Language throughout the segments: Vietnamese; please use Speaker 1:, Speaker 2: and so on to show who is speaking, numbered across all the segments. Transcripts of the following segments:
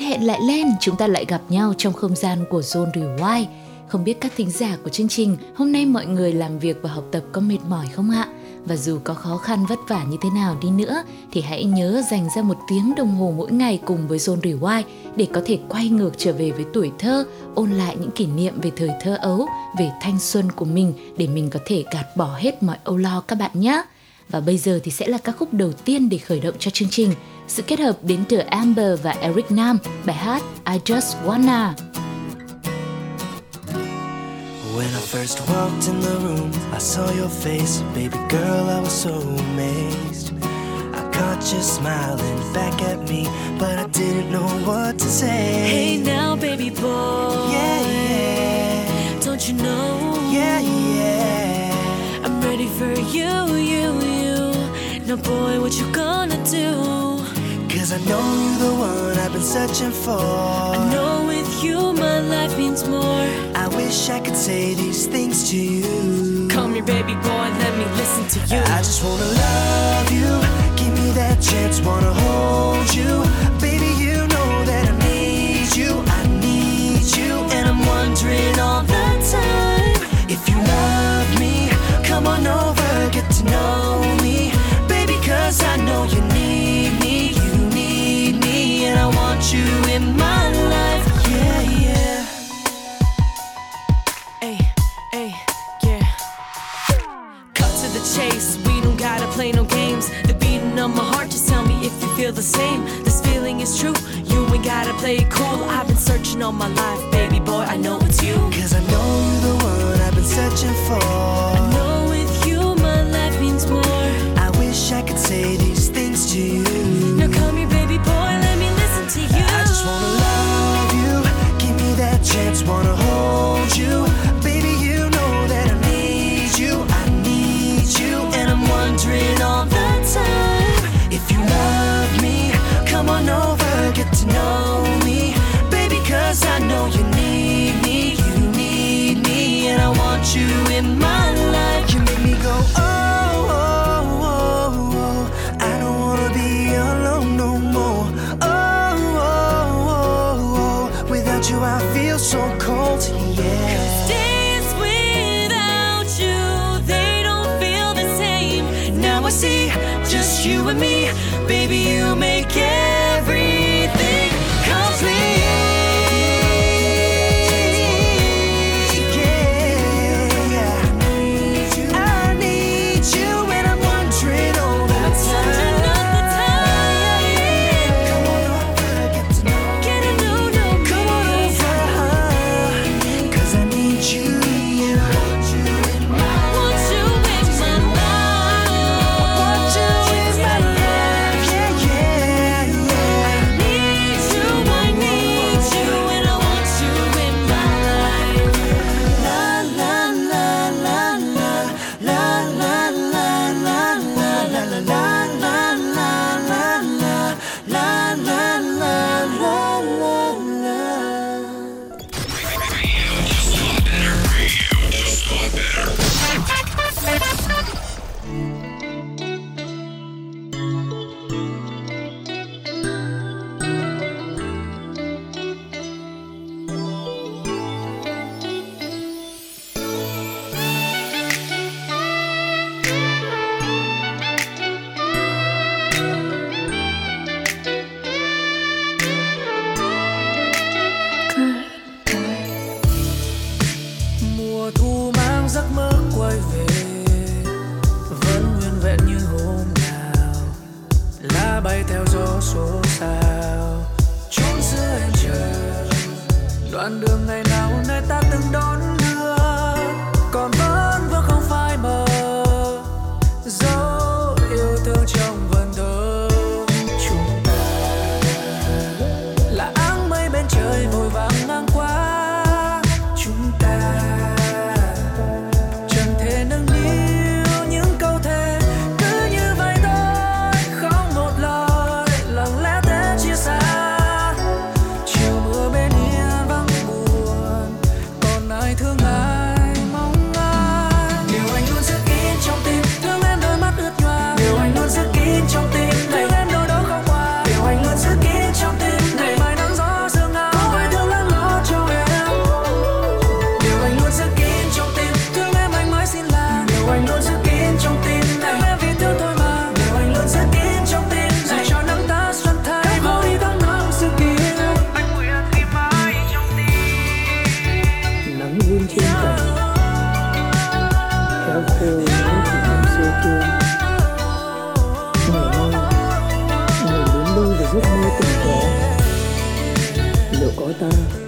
Speaker 1: hẹn lại lên, chúng ta lại gặp nhau trong không gian của Zone Rewind. Không biết các thính giả của chương trình hôm nay mọi người làm việc và học tập có mệt mỏi không ạ? Và dù có khó khăn vất vả như thế nào đi nữa thì hãy nhớ dành ra một tiếng đồng hồ mỗi ngày cùng với Zone Rewind để có thể quay ngược trở về với tuổi thơ, ôn lại những kỷ niệm về thời thơ ấu, về thanh xuân của mình để mình có thể gạt bỏ hết mọi âu lo các bạn nhé. Và bây giờ thì sẽ là các khúc đầu tiên để khởi động cho chương trình. Sự kết hợp đến từ Amber và Eric Nam, bài hát I Just Wanna.
Speaker 2: When I first walked in the room, I saw your face, baby girl, I was so amazed. I caught you smiling back at me, but I didn't know what to say.
Speaker 3: Hey now, baby boy.
Speaker 2: Yeah, yeah,
Speaker 3: Don't you know?
Speaker 2: yeah, yeah.
Speaker 3: I'm ready for you, you, you. Now, boy, what you gonna do?
Speaker 2: Cause I know you're the one I've been searching for.
Speaker 3: I know with you, my life means more.
Speaker 2: I wish I could say these things to you.
Speaker 3: Come here, baby boy, let me listen to you.
Speaker 2: I just wanna love you. Give me that chance, wanna hold you. Baby, you know that I need you. I need you. And I'm wondering all the time if you love me. Come on over, get to know me. Cause I know you need me. You need me. And I want you in my life. Yeah, yeah.
Speaker 3: Hey, hey, yeah. Cut to the chase, we don't gotta play no games. The beating of my heart, just tell me if you feel the same. This feeling is true, you ain't gotta play it cool. I've been searching all my life, baby boy, I know it's you.
Speaker 2: Cause I know you're the one I've been searching for. Say these things to you.
Speaker 3: Now come here, baby boy, let me listen to you.
Speaker 2: I just wanna love you. Give me that chance, wanna hold you. Baby, you know that I need you. I need you. And I'm wondering all the time if you love me. Come on over, get to know me. Baby, cause I know you need me. You need me. And I want you in my
Speaker 4: liệu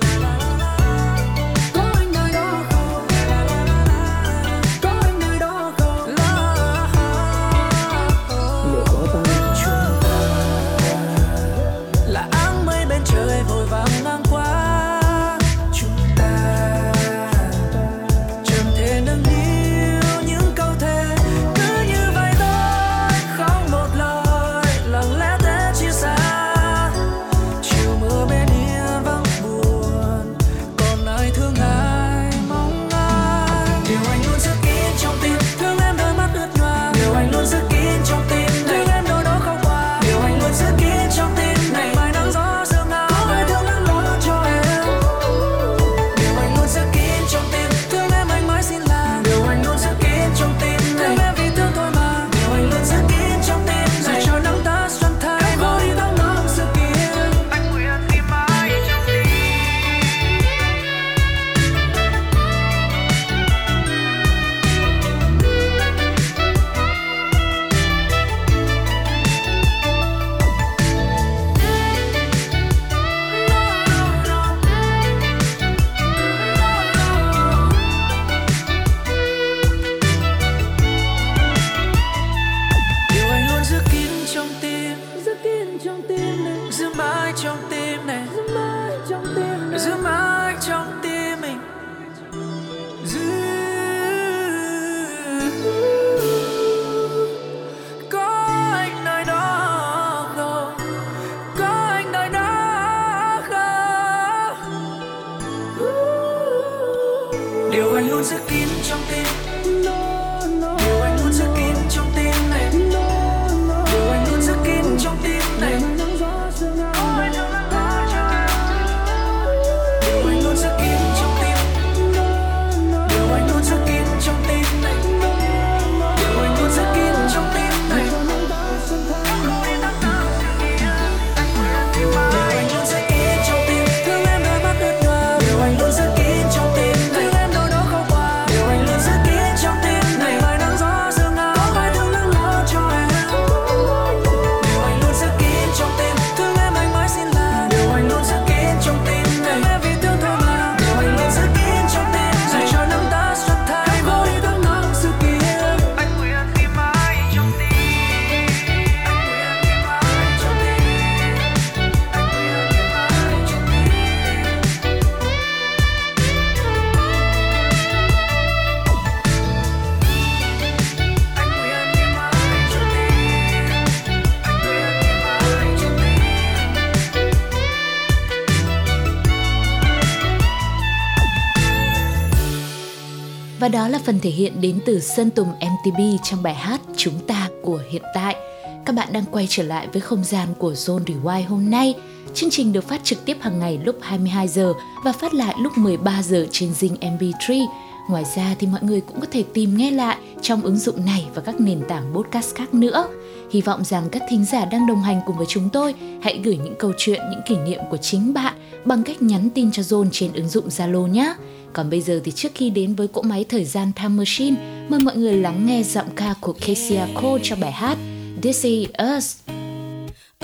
Speaker 1: phần thể hiện đến từ Sơn Tùng MTB trong bài hát Chúng ta của hiện tại. Các bạn đang quay trở lại với không gian của Zone Rewind hôm nay. Chương trình được phát trực tiếp hàng ngày lúc 22 giờ và phát lại lúc 13 giờ trên Zing MP3. Ngoài ra thì mọi người cũng có thể tìm nghe lại trong ứng dụng này và các nền tảng podcast khác nữa. Hy vọng rằng các thính giả đang đồng hành cùng với chúng tôi hãy gửi những câu chuyện, những kỷ niệm của chính bạn bằng cách nhắn tin cho Zone trên ứng dụng Zalo nhé. Còn bây giờ thì trước khi đến với cỗ máy thời gian Time Machine, mời mọi người lắng nghe giọng ca của Casey Cole cho bài hát This Is Us.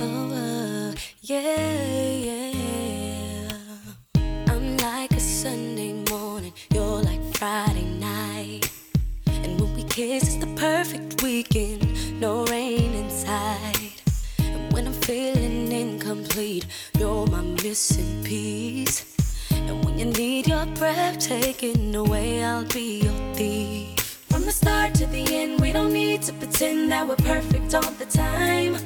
Speaker 5: Oh, uh, yeah, yeah. I'm like a Sunday morning, you're like Friday night. And when we kiss, it's the perfect weekend, no rain inside. And when I'm feeling incomplete, you're my missing piece. You need your breath taken away, I'll be your thief. From the start to the end, we don't need to pretend that we're perfect all the time.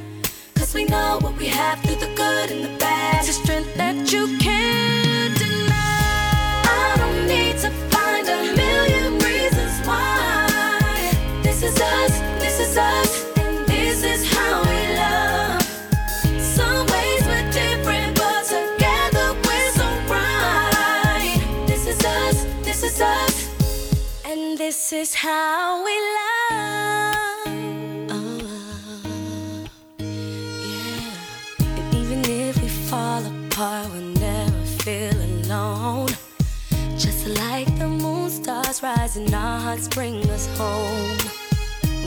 Speaker 5: Cause we know what we have through the good and the bad. It's a strength that you can't deny. I don't need to find a million reasons why. This is us, this is us, and this is this is how we love. Oh, yeah. And even if we fall apart, we'll never feel alone. Just like the moon, stars rising, our hearts bring us home.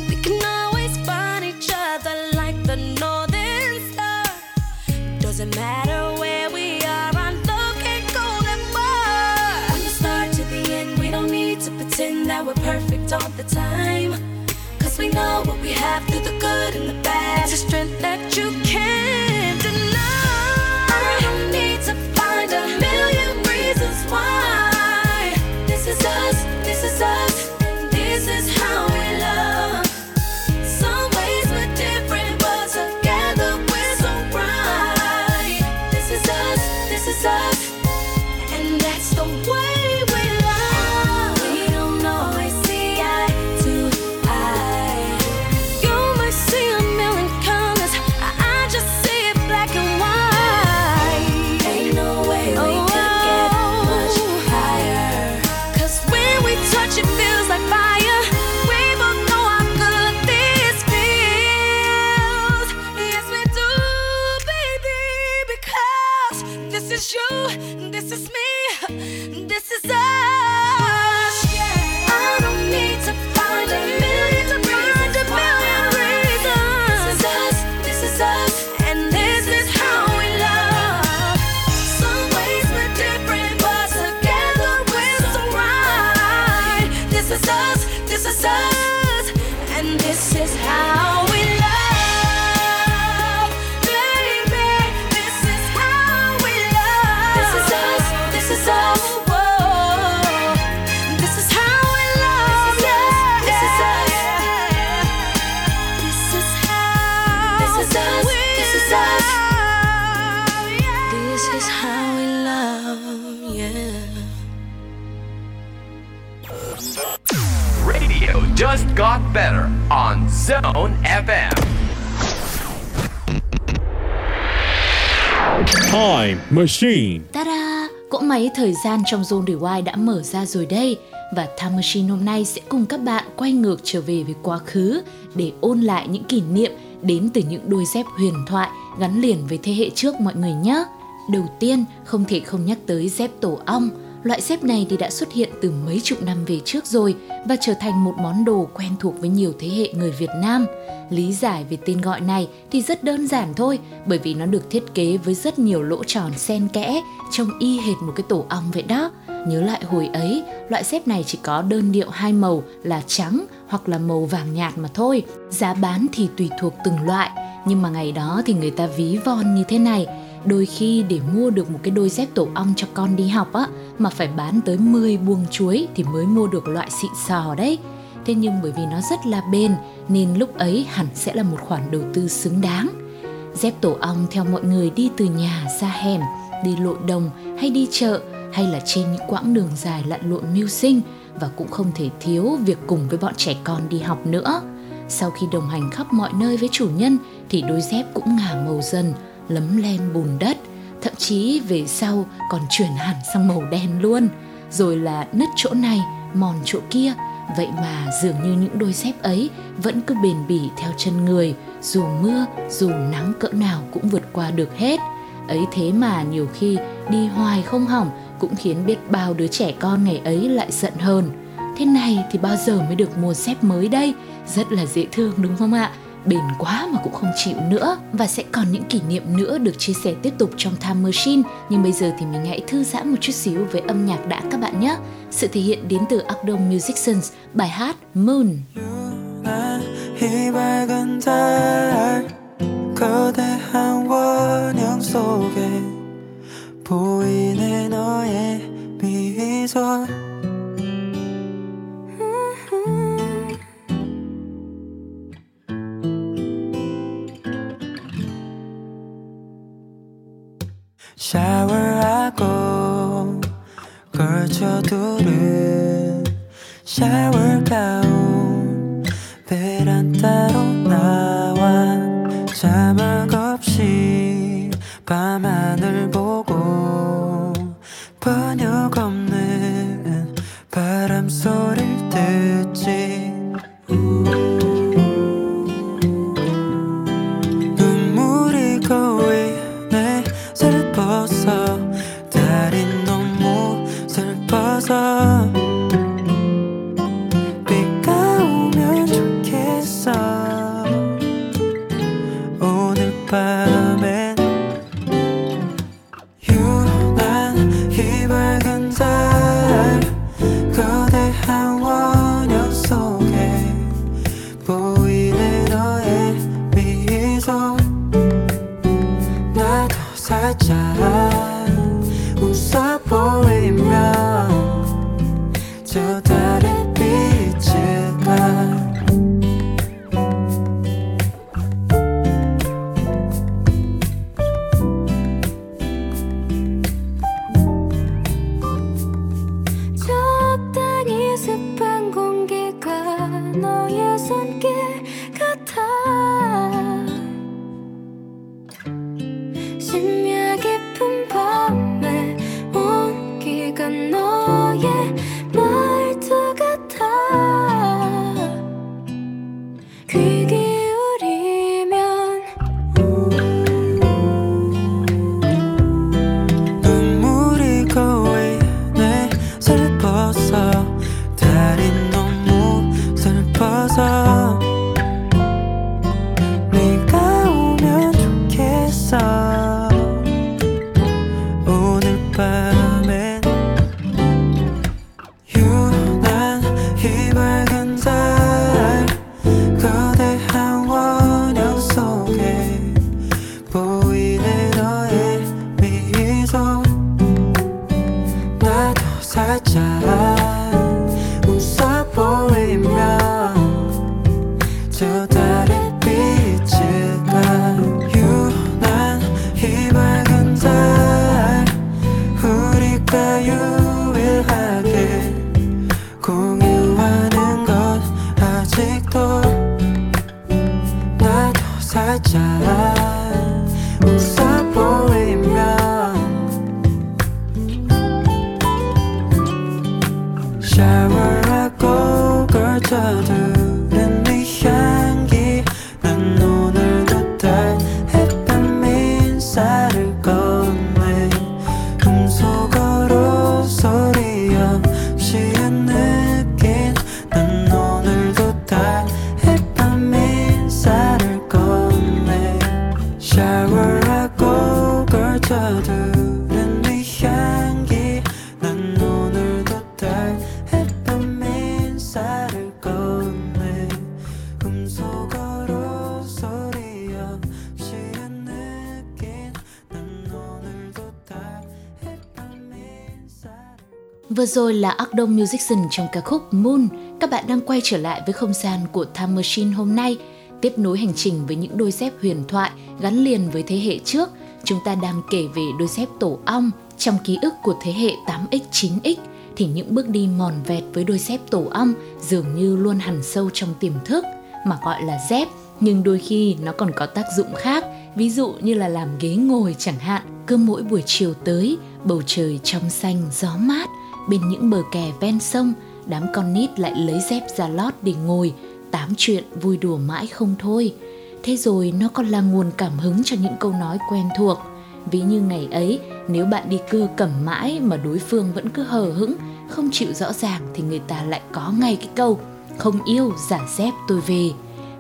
Speaker 5: We can always find each other like the northern star. Doesn't matter where we are, that we're perfect all the time. Cause we know what we have through the good and the bad. It's a strength that you can't deny. I don't need to find a million reasons why. This is us, this is us,
Speaker 6: Machine.
Speaker 1: Ta-da! Cỗ máy thời gian trong Zone Rewind đã mở ra rồi đây và Time Machine hôm nay sẽ cùng các bạn quay ngược trở về với quá khứ để ôn lại những kỷ niệm đến từ những đôi dép huyền thoại gắn liền với thế hệ trước mọi người nhé. Đầu tiên, không thể không nhắc tới dép tổ ong. Loại dép này thì đã xuất hiện từ mấy chục năm về trước rồi và trở thành một món đồ quen thuộc với nhiều thế hệ người Việt Nam. Lý giải về tên gọi này thì rất đơn giản thôi, bởi vì nó được thiết kế với rất nhiều lỗ tròn xen kẽ, trông y hệt một cái tổ ong vậy đó. Nhớ lại hồi ấy, loại dép này chỉ có đơn điệu hai màu là trắng hoặc là màu vàng nhạt mà thôi. Giá bán thì tùy thuộc từng loại, nhưng mà ngày đó thì người ta ví von như thế này. Đôi khi để mua được một cái đôi dép tổ ong cho con đi học á mà phải bán tới 10 buồng chuối thì mới mua được loại xịn sò đấy. Thế nhưng bởi vì nó rất là bền nên lúc ấy hẳn sẽ là một khoản đầu tư xứng đáng. Dép tổ ong theo mọi người đi từ nhà ra hẻm, đi lội đồng hay đi chợ hay là trên những quãng đường dài lặn lội mưu sinh và cũng không thể thiếu việc cùng với bọn trẻ con đi học nữa. Sau khi đồng hành khắp mọi nơi với chủ nhân thì đôi dép cũng ngả màu dần, lấm lem bùn đất, thậm chí về sau còn chuyển hẳn sang màu đen luôn. Rồi là nứt chỗ này, mòn chỗ kia, vậy mà dường như những đôi dép ấy vẫn cứ bền bỉ theo chân người, dù mưa, dù nắng cỡ nào cũng vượt qua được hết. Ấy thế mà nhiều khi đi hoài không hỏng cũng khiến biết bao đứa trẻ con ngày ấy lại giận hơn. Thế này thì bao giờ mới được mua dép mới đây? Rất là dễ thương đúng không ạ? Bền quá mà cũng không chịu nữa Và sẽ còn những kỷ niệm nữa được chia sẻ tiếp tục trong Time Machine Nhưng bây giờ thì mình hãy thư giãn một chút xíu với âm nhạc đã các bạn nhé Sự thể hiện đến từ Acdom Musicians Bài hát Moon
Speaker 7: 난 이 밝은 달 거대한 원형 속에 보이네 너의 미소 샤워하고 걸쳐두른 샤워 가
Speaker 1: Vừa rồi là Akdom Musician trong ca khúc Moon. Các bạn đang quay trở lại với không gian của Time Machine hôm nay, tiếp nối hành trình với những đôi dép huyền thoại gắn liền với thế hệ trước. Chúng ta đang kể về đôi dép tổ ong trong ký ức của thế hệ 8X, 9X thì những bước đi mòn vẹt với đôi dép tổ ong dường như luôn hằn sâu trong tiềm thức mà gọi là dép nhưng đôi khi nó còn có tác dụng khác. Ví dụ như là làm ghế ngồi chẳng hạn. Cứ mỗi buổi chiều tới bầu trời trong xanh gió mát bên những bờ kè ven sông, đám con nít lại lấy dép ra lót để ngồi, tám chuyện vui đùa mãi không thôi. Thế rồi nó còn là nguồn cảm hứng cho những câu nói quen thuộc. Ví như ngày ấy, nếu bạn đi cưa cẩm mãi mà đối phương vẫn cứ hờ hững, không chịu rõ ràng thì người ta lại có ngay cái câu, không yêu, giả dép tôi về.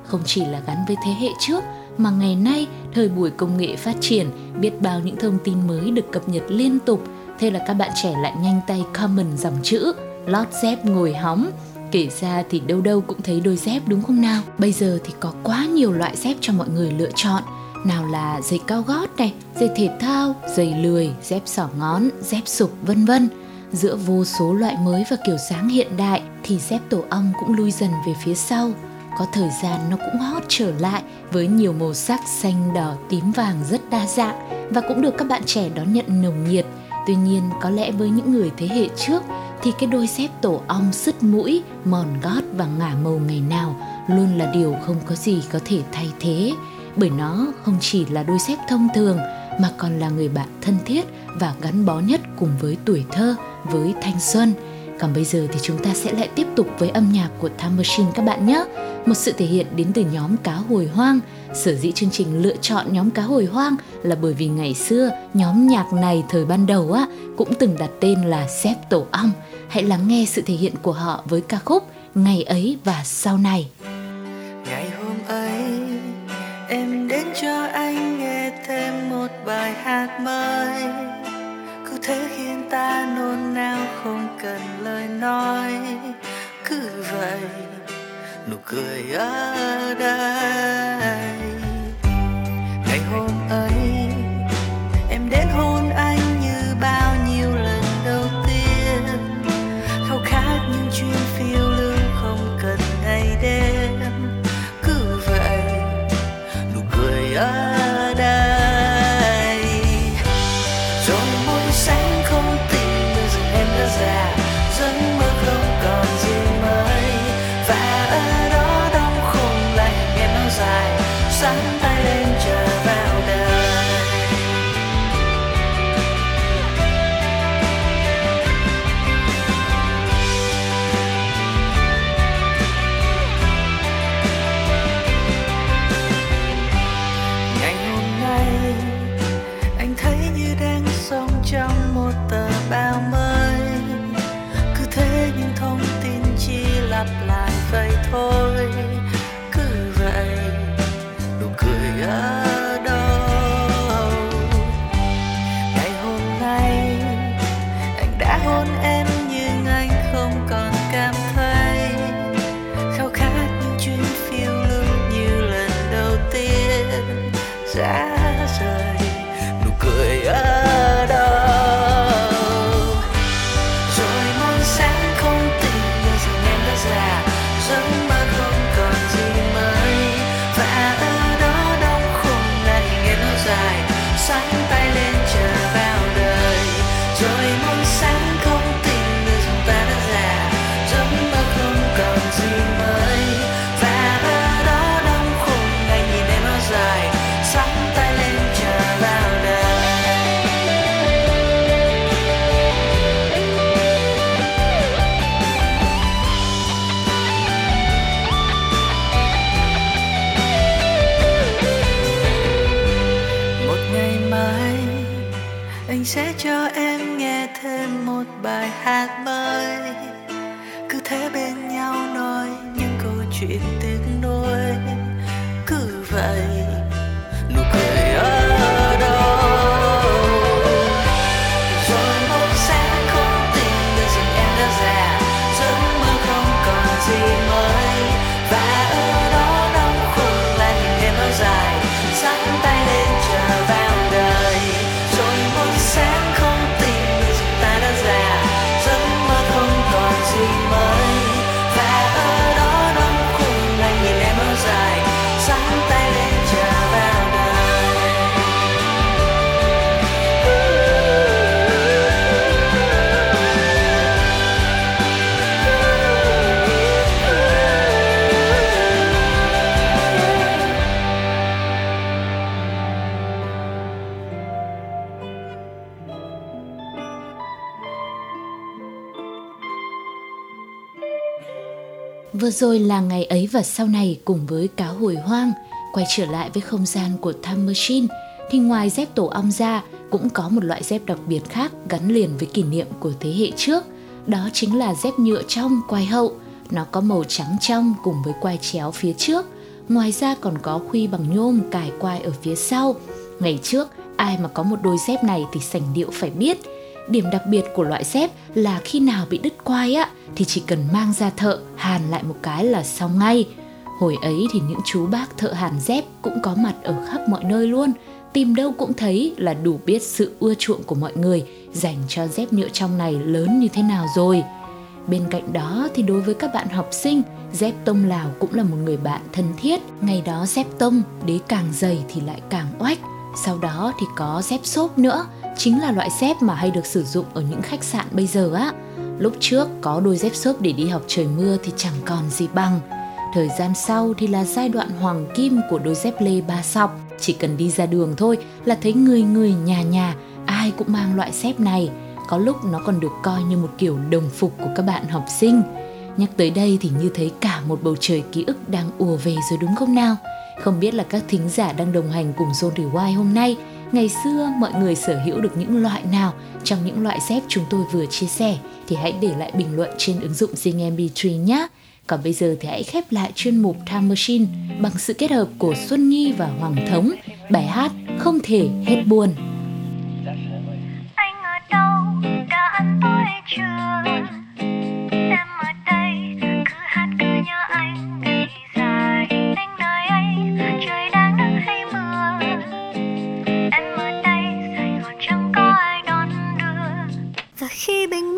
Speaker 1: Không chỉ là gắn với thế hệ trước, mà ngày nay thời buổi công nghệ phát triển, biết bao những thông tin mới được cập nhật liên tục thế là các bạn trẻ lại nhanh tay comment dòng chữ, lót dép ngồi hóng. Kể ra thì đâu đâu cũng thấy đôi dép đúng không nào? Bây giờ thì có quá nhiều loại dép cho mọi người lựa chọn. Nào là giày cao gót này giày thể thao giày lười, dép sỏ ngón, dép sụp, vân vân. Giữa vô số loại mới và kiểu dáng hiện đại thì dép tổ ong cũng lui dần về phía sau. Có thời gian nó cũng hot trở lại với nhiều màu sắc xanh đỏ tím vàng rất đa dạng và cũng được các bạn trẻ đón nhận nồng nhiệt tuy nhiên, có lẽ với những người thế hệ trước, thì cái đôi dép tổ ong sứt mũi, mòn gót và ngả màu ngày nào luôn là điều không có gì có thể thay thế. Bởi nó không chỉ là đôi dép thông thường, mà còn là người bạn thân thiết và gắn bó nhất cùng với tuổi thơ, với thanh xuân còn bây giờ thì chúng ta sẽ lại tiếp tục với âm nhạc của Time Machine các bạn nhé. Một sự thể hiện đến từ nhóm Cá Hồi Hoang. Sở dĩ chương trình lựa chọn nhóm Cá Hồi Hoang là bởi vì ngày xưa, nhóm nhạc này thời ban đầu á, cũng từng đặt tên là Xếp Tổ Ong. Hãy lắng nghe sự thể hiện của họ với ca khúc Ngày ấy và sau này.
Speaker 2: Ngày hôm ấy, em đến cho anh nghe thêm một bài hát mới cần lời nói. Cứ vậy nụ cười ở đây.
Speaker 8: Bài
Speaker 1: Vừa rồi là ngày ấy và sau này cùng với cá hồi hoang, quay trở lại với không gian của Time Machine, thì ngoài dép tổ ong ra cũng có một loại dép đặc biệt khác gắn liền với kỷ niệm của thế hệ trước, đó chính là dép nhựa trong quai hậu. Nó có màu trắng trong cùng với quai chéo phía trước, ngoài ra còn có khuy bằng nhôm cài quai ở phía sau. Ngày trước, ai mà có một đôi dép này thì sành điệu phải biết Điểm đặc biệt của loại dép là khi nào bị đứt quai á thì chỉ cần mang ra thợ hàn lại một cái là xong ngay. Hồi ấy thì những chú bác thợ hàn dép cũng có mặt ở khắp mọi nơi luôn. Tìm đâu cũng thấy là đủ biết sự ưa chuộng của mọi người dành cho dép nhựa trong này lớn như thế nào rồi. Bên cạnh đó thì đối với các bạn học sinh, dép tông Lào cũng là một người bạn thân thiết. Ngày đó dép tông đế càng dày thì lại càng oách. Sau đó thì có dép xốp nữa, chính là loại dép mà hay được sử dụng ở những khách sạn bây giờ á. Lúc trước có đôi dép xốp để đi học trời mưa thì chẳng còn gì bằng. Thời gian sau thì là giai đoạn hoàng kim của đôi dép lê ba sọc. Chỉ cần đi ra đường thôi là thấy người người nhà nhà, ai cũng mang loại dép này. Có lúc nó còn được coi như một kiểu đồng phục của các bạn học sinh. Nhắc tới đây thì như thấy cả một bầu trời ký ức đang ùa về rồi đúng không nào? Không biết là các thính giả đang đồng hành cùng Zone Rewind hôm nay Ngày xưa mọi người sở hữu được những loại nào trong những loại dép chúng tôi vừa chia sẻ thì hãy để lại bình luận trên ứng dụng Zing MP3 nhé. Còn bây giờ thì hãy khép lại chuyên mục Time Machine bằng sự kết hợp của Xuân Nhi và Hoàng Thống, bài hát Không thể hết buồn.
Speaker 9: anh ở đâu đã tôi chưa
Speaker 4: và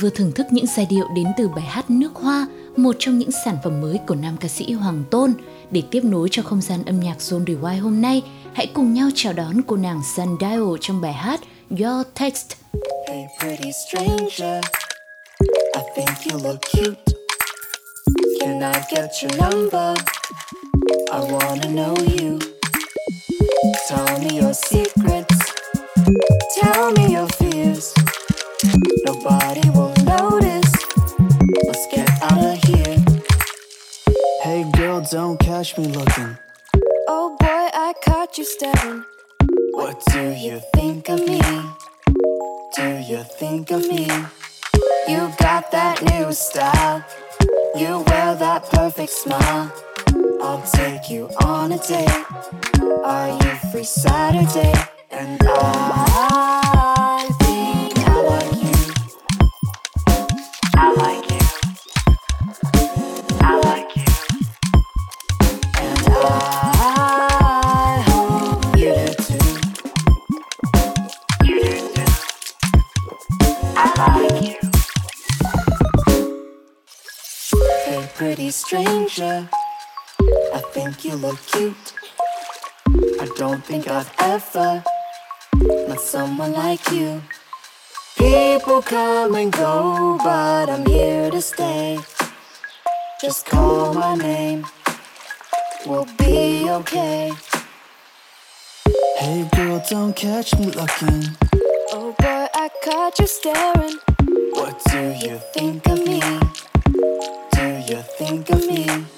Speaker 1: vừa thưởng thức những giai điệu đến từ bài hát Nước Hoa, một trong những sản phẩm mới của nam ca sĩ Hoàng Tôn. Để tiếp nối cho không gian âm nhạc Zone Rewind hôm nay, hãy cùng nhau chào đón cô nàng Sundial trong bài hát Your Text.
Speaker 2: Hey, pretty stranger, I think you look cute. Can I get your number? I wanna know you. Tell me your secrets. Tell me your feelings. Nobody will notice. Let's get out of here. Hey, girl, don't catch me looking.
Speaker 5: Oh boy, I caught you staring.
Speaker 2: What do you think of me? Do you think of me? You got that new style. You wear that perfect smile. I'll take you on a date. Are you free Saturday? And I you look cute. I don't think I've ever met someone like you. People come and go, but I'm here to stay. Just call my name. We'll be okay. Hey girl, don't catch me looking.
Speaker 5: Oh boy, I caught you staring.
Speaker 2: What do you think of me? Do you think of me?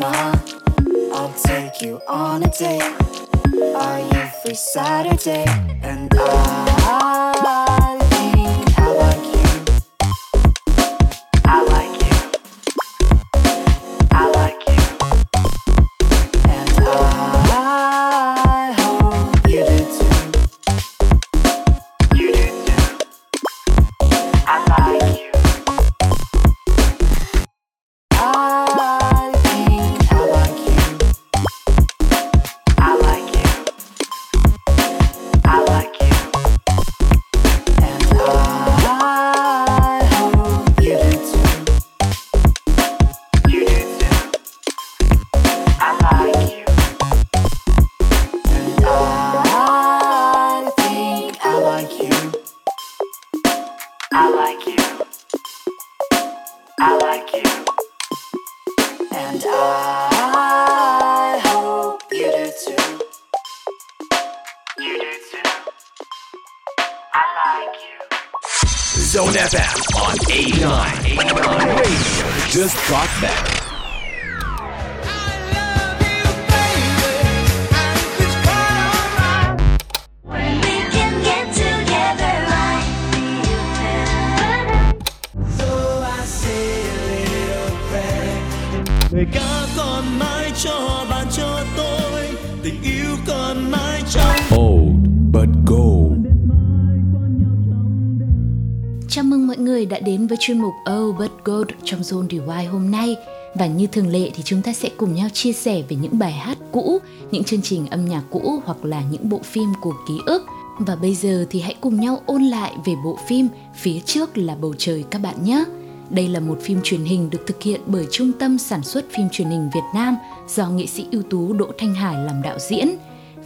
Speaker 2: Smile. I'll take you on a date. Are you free Saturday? And I I like you. And I hope you do too. You do too. I like you.
Speaker 10: Zone FM on 89. 89 Radio just got better.
Speaker 11: Người
Speaker 1: đã đến với chuyên mục Oh But Gold trong Zone Rewind hôm nay. Và như thường lệ thì chúng ta sẽ cùng nhau chia sẻ về những bài hát cũ, những chương trình âm nhạc cũ hoặc là những bộ phim của ký ức. Và bây giờ thì hãy cùng nhau ôn lại về bộ phim Phía trước là bầu trời các bạn nhé. Đây là một phim truyền hình được thực hiện bởi Trung tâm Sản xuất phim truyền hình Việt Nam do nghệ sĩ ưu tú Đỗ Thanh Hải làm đạo diễn.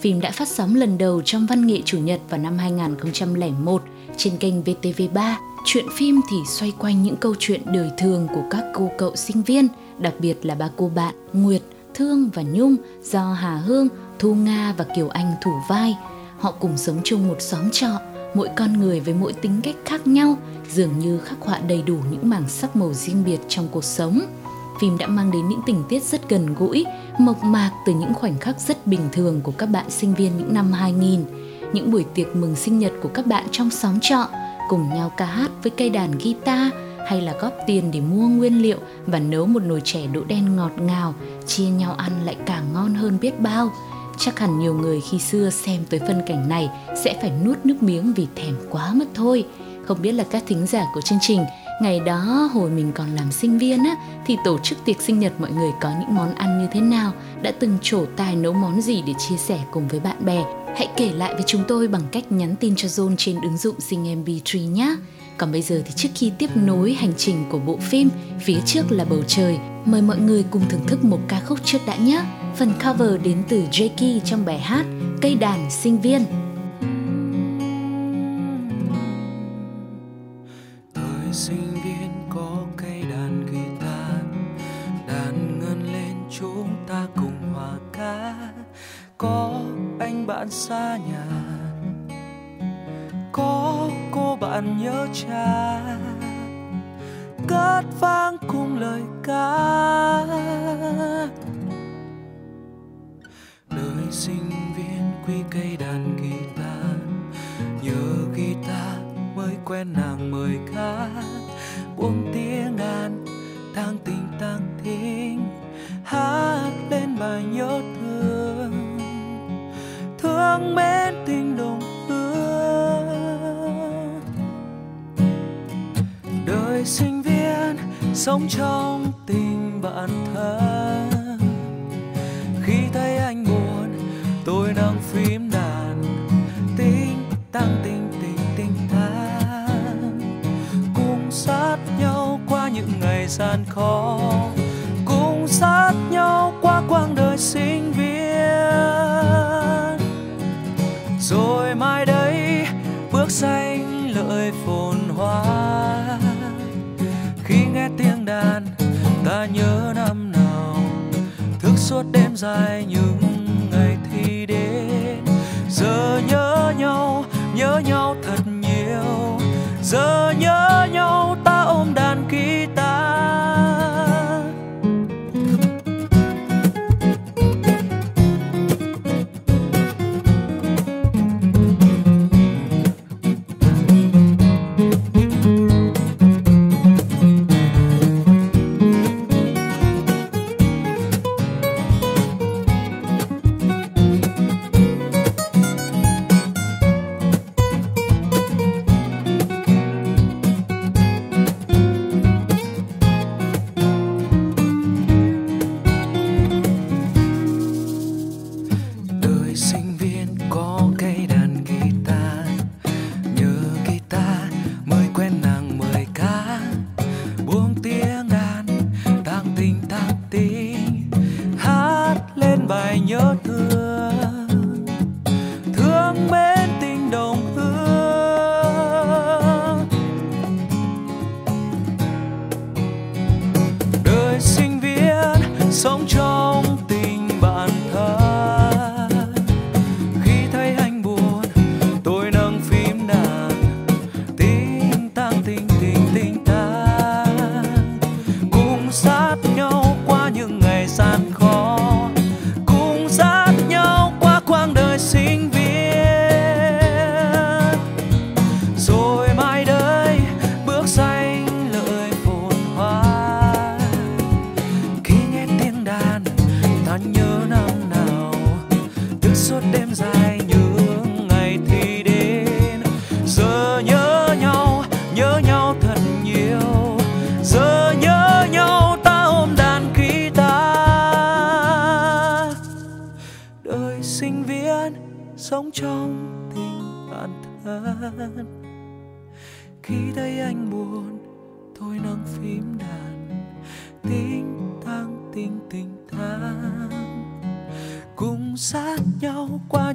Speaker 1: Phim đã phát sóng lần đầu trong văn nghệ chủ nhật vào năm 2001 trên kênh VTV3. Chuyện phim thì xoay quanh những câu chuyện đời thường của các cô cậu sinh viên, đặc biệt là ba cô bạn Nguyệt, Thương và Nhung do Hà Hương, Thu Nga và Kiều Anh thủ vai. Họ cùng sống chung một xóm trọ, mỗi con người với mỗi tính cách khác nhau, dường như khắc họa đầy đủ những mảng sắc màu riêng biệt trong cuộc sống. Phim đã mang đến những tình tiết rất gần gũi, mộc mạc từ những khoảnh khắc rất bình thường của các bạn sinh viên những năm 2000, những buổi tiệc mừng sinh nhật của các bạn trong xóm trọ, cùng nhau ca hát với cây đàn guitar hay là góp tiền để mua nguyên liệu và nấu một nồi chè đỗ đen ngọt ngào, chia nhau ăn lại càng ngon hơn biết bao. Chắc hẳn nhiều người khi xưa xem tới phân cảnh này sẽ phải nuốt nước miếng vì thèm quá mất thôi. Không biết là các thính giả của chương trình Ngày đó hồi mình còn làm sinh viên á thì tổ chức tiệc sinh nhật mọi người có những món ăn như thế nào, đã từng trổ tài nấu món gì để chia sẻ cùng với bạn bè. Hãy kể lại với chúng tôi bằng cách nhắn tin cho Zone trên ứng dụng Sing MP3 nhé. Còn bây giờ thì trước khi tiếp nối hành trình của bộ phim Phía trước là bầu trời, mời mọi người cùng thưởng thức một ca khúc trước đã nhé. Phần cover đến từ Jakey trong bài hát Cây đàn sinh viên.
Speaker 7: Bạn xa nhà. Có cô bạn nhớ cha. Cất vang cùng lời ca. Đời sinh viên quy cây đàn guitar nhớ guitar mới quen nàng mời ca. Buông tiếng an tang tình tang thính. Hát lên bài nhớ thương thương mến tình đồng hương. Đời sinh viên sống trong tình bạn thân. Khi thấy anh buồn, tôi nâng phím đàn. Tinh tăng tình tình tình tang cùng sát nhau qua những ngày gian khó. Cùng sát nhau qua quãng đời sinh viên rồi mai đây, bước xanh lợi phồn hoa. Khi nghe tiếng đàn, ta nhớ năm nào. Thức suốt đêm dài những ngày thi đến. Giờ nhớ nhau nhớ nhau thật nhiều. Giờ nhớ nhau, ta ôm đàn kia suốt đêm dài.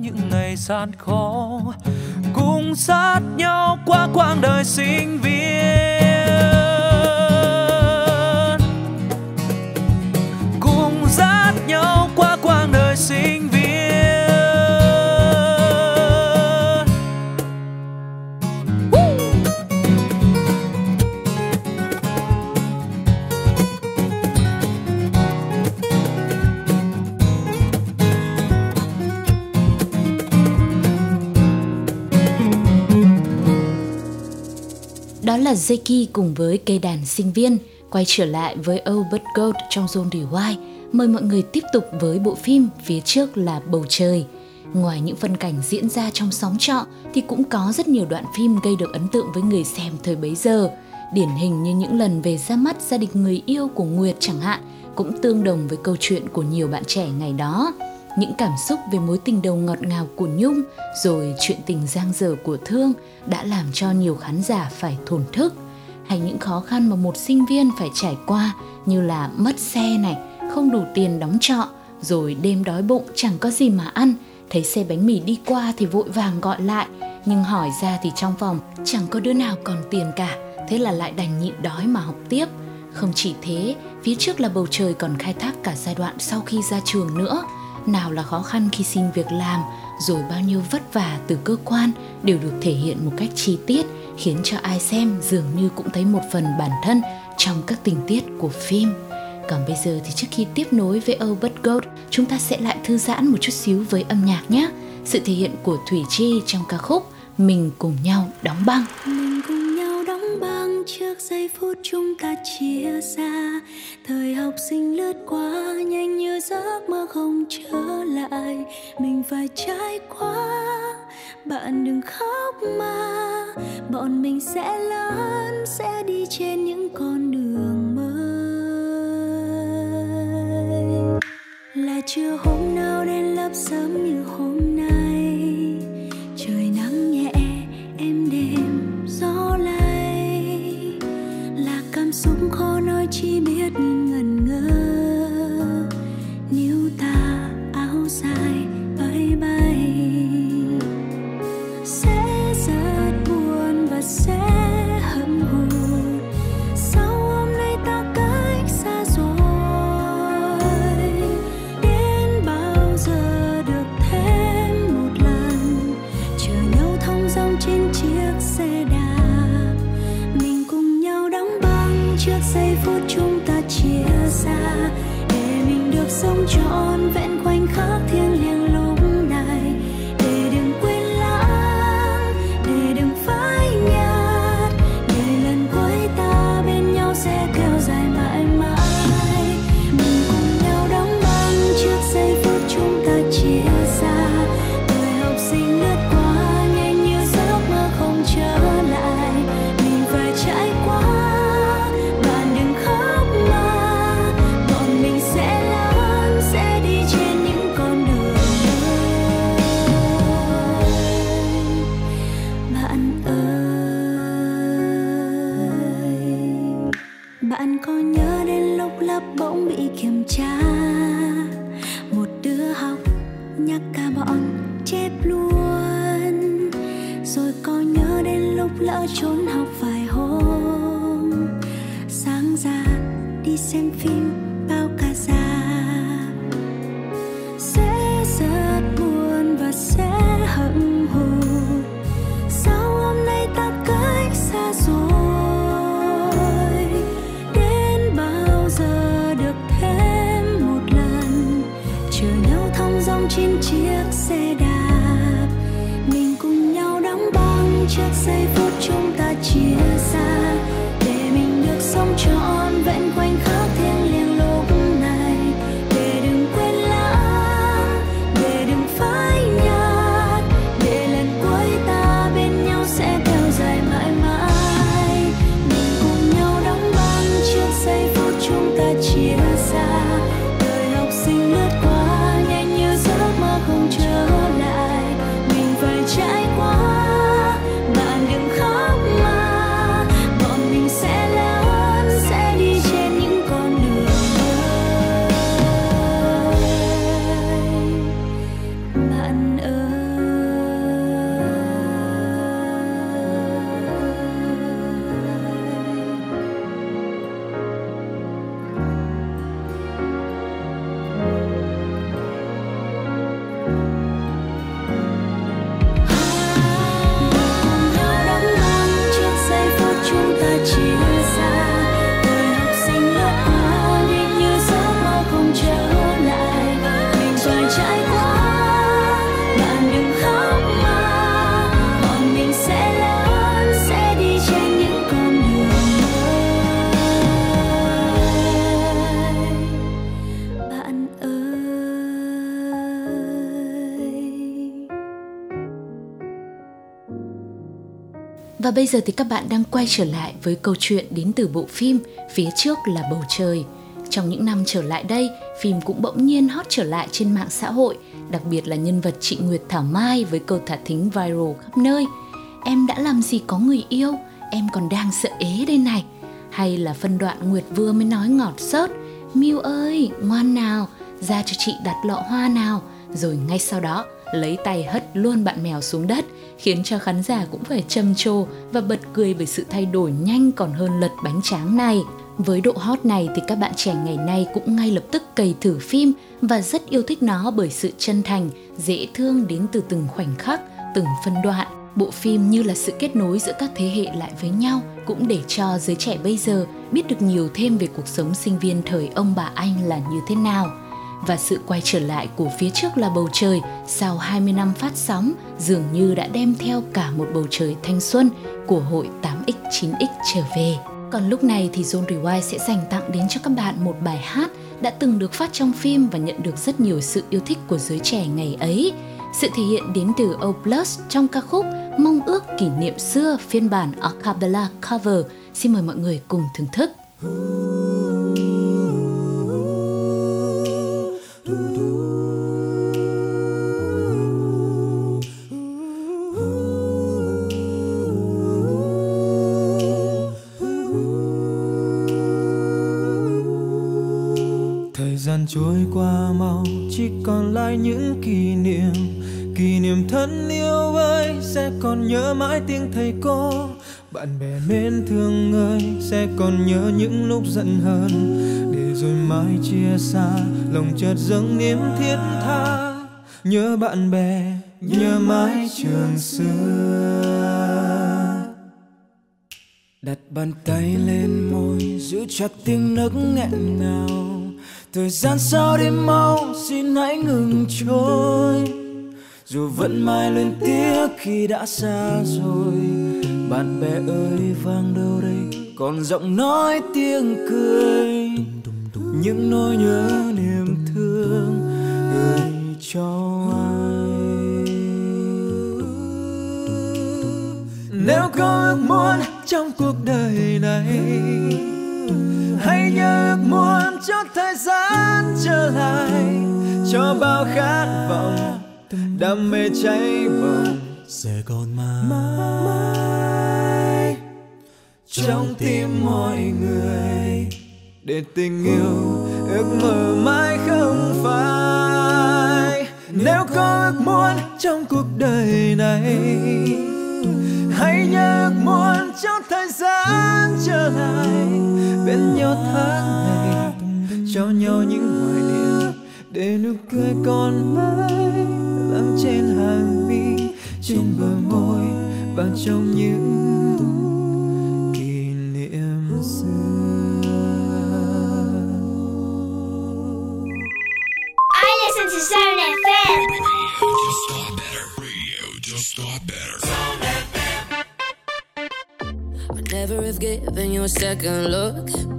Speaker 7: Những ngày gian khó cùng sát nhau qua quãng đời sinh viên.
Speaker 1: Là Zeki cùng với cây đàn sinh viên quay trở lại với Old But Gold trong Zone Rewind Mời mọi người tiếp tục với bộ phim Phía trước là bầu trời. Ngoài những phân cảnh diễn ra trong xóm trọ thì cũng có rất nhiều đoạn phim gây được ấn tượng với người xem thời bấy giờ. Điển hình như những lần về ra mắt gia đình người yêu của Nguyệt chẳng hạn, cũng tương đồng với câu chuyện của nhiều bạn trẻ ngày đó. Những cảm xúc về mối tình đầu ngọt ngào của Nhung, rồi chuyện tình giang dở của Thương đã làm cho nhiều khán giả phải thổn thức. Hay những khó khăn mà một sinh viên phải trải qua như là mất xe này, không đủ tiền đóng trọ, rồi đêm đói bụng chẳng có gì mà ăn, thấy xe bánh mì đi qua thì vội vàng gọi lại, nhưng hỏi ra thì trong phòng chẳng có đứa nào còn tiền cả, thế là lại đành nhịn đói mà học tiếp. Không chỉ thế, phía trước là bầu trời còn khai thác cả giai đoạn sau khi ra trường nữa. Nào là khó khăn khi xin việc làm, rồi bao nhiêu vất vả từ cơ quan đều được thể hiện một cách chi tiết, khiến cho ai xem dường như cũng thấy một phần bản thân trong các tình tiết của phim. Còn bây giờ thì trước khi tiếp nối với Albert Gold, chúng ta sẽ lại thư giãn một chút xíu với âm nhạc nhé. Sự thể hiện của Thủy Chi trong ca khúc Mình cùng nhau đóng băng.
Speaker 9: mình cùng nhau đóng băng trước giây phút chúng ta chia xa. Thời học sinh lướt qua, nhanh như giấc mơ không trở lại. Mình phải trải qua, bạn đừng khóc mà. Bọn mình sẽ lớn, sẽ đi trên những con đường mới. Là chưa hôm nào đến lớp sớm như hôm cũng khó nói chỉ biết nhìn ngẩn ngơ. Níu ta áo dài trọn vẹn
Speaker 1: quanh bây giờ thì các bạn đang quay trở lại với câu chuyện đến từ bộ phim Phía trước là bầu trời. Trong những năm trở lại đây, phim cũng bỗng nhiên hot trở lại trên mạng xã hội, đặc biệt là nhân vật chị Nguyệt Thảo Mai với câu thả thính viral khắp nơi. Em đã làm gì có người yêu, em còn đang sợ ế đây này. Hay là phân đoạn Nguyệt vừa mới nói ngọt sớt, Miu ơi, ngoan nào, ra cho chị đặt lọ hoa nào, rồi ngay sau đó lấy tay hất luôn bạn mèo xuống đất, khiến cho khán giả cũng phải trầm trồ và bật cười bởi sự thay đổi nhanh còn hơn lật bánh tráng này. Với độ hot này thì các bạn trẻ ngày nay cũng ngay lập tức cày thử phim và rất yêu thích nó bởi sự chân thành, dễ thương đến từ từng khoảnh khắc, từng phân đoạn. Bộ phim như là sự kết nối giữa các thế hệ lại với nhau cũng để cho giới trẻ bây giờ biết được nhiều thêm về cuộc sống sinh viên thời ông bà anh là như thế nào và sự quay trở lại của phía trước là bầu trời, sau 20 năm phát sóng, dường như đã đem theo cả một bầu trời thanh xuân của hội 8X 9X trở về. Còn lúc này thì Zone Rewind sẽ dành tặng đến cho các bạn một bài hát đã từng được phát trong phim và nhận được rất nhiều sự yêu thích của giới trẻ ngày ấy. Sự thể hiện đến từ O Plus trong ca khúc Mong ước kỷ niệm xưa, phiên bản a cappella cover. Xin mời mọi người cùng thưởng thức.
Speaker 7: Ooh. Những kỷ niệm kỷ niệm thân yêu ơi sẽ còn nhớ mãi tiếng thầy cô. Bạn bè mến thương ơi sẽ còn nhớ những lúc giận hờn. Để rồi mãi chia xa, lòng chợt dâng niềm thiết tha. Nhớ bạn bè, nhớ mãi trường xưa. Đặt bàn tay lên môi, giữ chặt tiếng nấc nghẹn ngào thời gian sao đêm mau, xin hãy ngừng trôi. Dù vẫn mãi lên tiếc khi đã xa rồi. Bạn bè ơi, vang đâu đây? Còn giọng nói tiếng cười. Những nỗi nhớ niềm thương gửi cho ai? Nếu có ước muốn trong cuộc đời này, hãy nhớ ước muốn cho thời gian trở lại cho bao khát vọng đam mê cháy bỏng sẽ còn mãi trong tim mọi người. Để tình yêu ước mơ mãi không phai. Nếu có ước muốn trong cuộc đời này hãy nhớ ước muốn cho thời gian trở lại. Bên nhau tháng cho nhau những hoài niệm để nụ cười còn mãi lắng trên hàng mi trên bờ môi và trong những kỷ niệm xưa
Speaker 10: I listen to Zone FM.
Speaker 5: I'd never have given you a second look.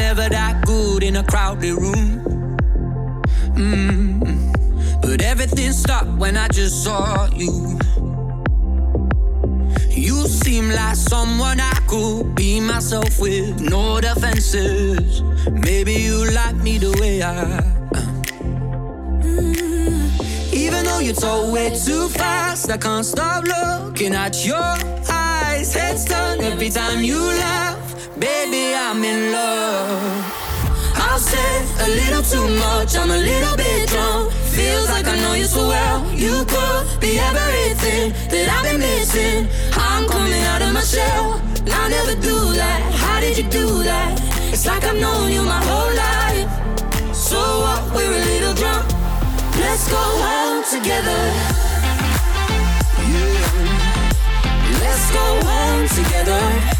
Speaker 5: Never that
Speaker 12: good in a crowded room. Mm. But everything stopped when I just saw you. You seem like someone I could be myself with, no defenses. Maybe you like me the way I am. Mm. Even though you talk way too fast, I can't stop looking at your eyes.
Speaker 5: heads turn every time you laugh. Baby, I'm in love. I've said a little too much, I'm a little bit drunk. Feels like I know you so well. You could be everything that I've been missing. I'm coming out of my shell. I never do that. How did you do that? It's like I've known you my whole life. So what? We're a little drunk. Let's go home together. Yeah. Let's go home together.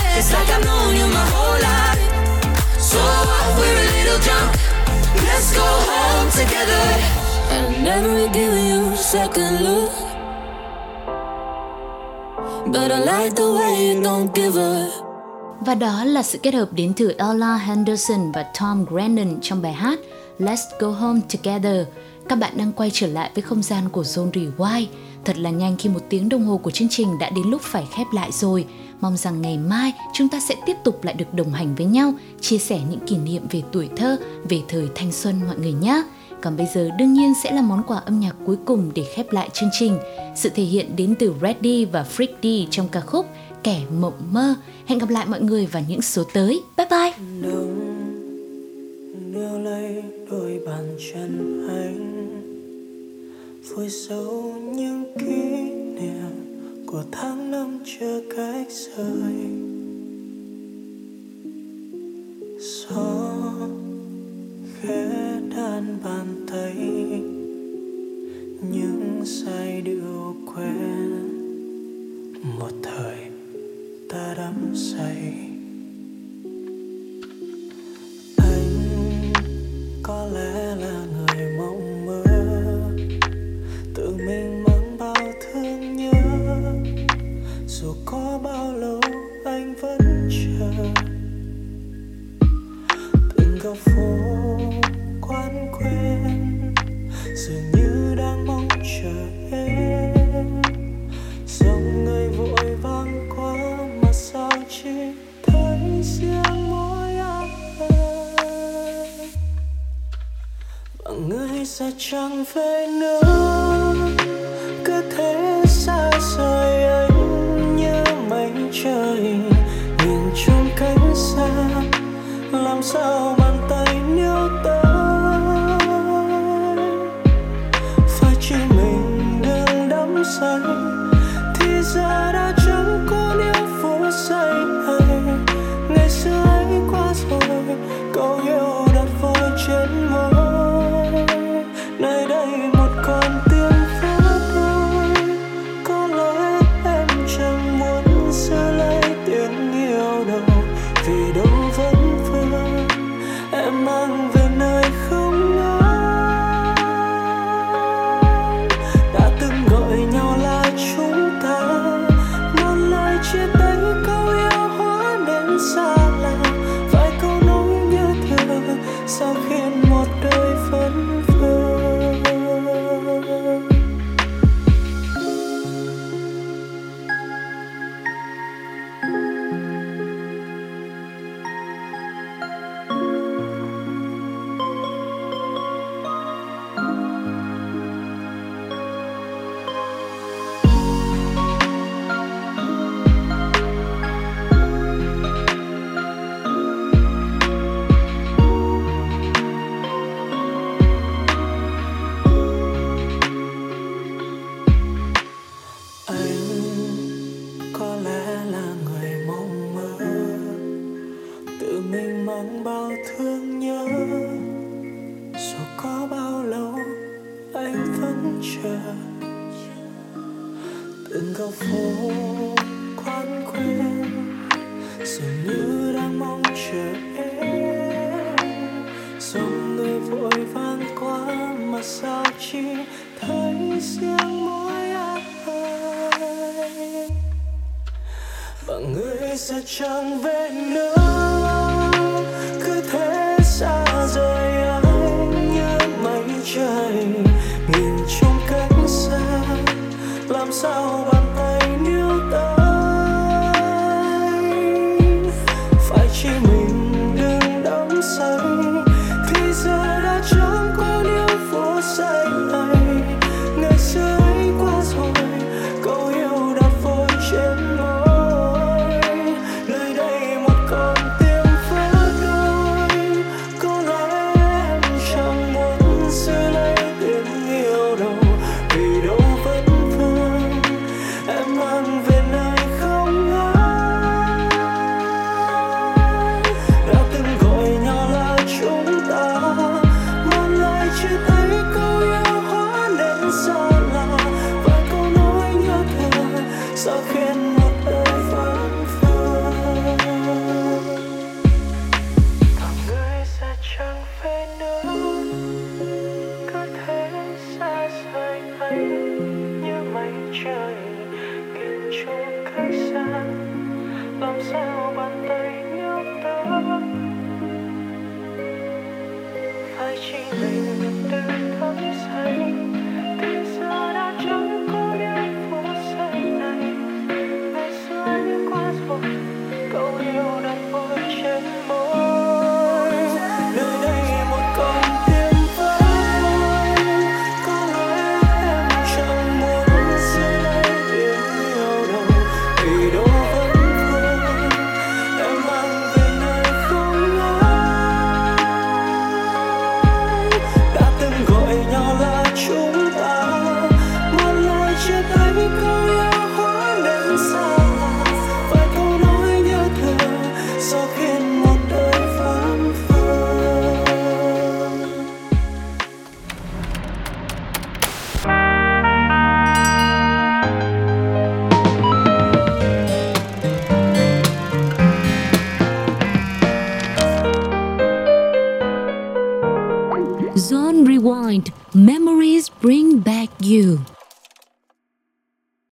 Speaker 5: It's like I've known you my whole life. So what? We're a little drunk. Let's go home together. I'll never give you a second look. But I like the way you don't give up.
Speaker 1: Và đó là sự kết hợp đến từ Ella Henderson và Tom Grennan trong bài hát Let's Go Home Together. Các bạn đang quay trở lại với không gian của Zone Rewind. Thật là nhanh khi một tiếng đồng hồ của chương trình đã đến lúc phải khép lại rồi. Mong rằng ngày mai chúng ta sẽ tiếp tục lại được đồng hành với nhau, chia sẻ những kỷ niệm về tuổi thơ, về thời thanh xuân mọi người nhé. Còn bây giờ đương nhiên sẽ là món quà âm nhạc cuối cùng để khép lại chương trình. Sự thể hiện đến từ Reddy và Freaky trong ca khúc Kẻ Mộng Mơ. Hẹn gặp lại mọi người vào những số tới. Bye bye!
Speaker 13: níu lấy đôi bàn chân anh vùi sâu những kỷ niệm của tháng năm chưa cách rời.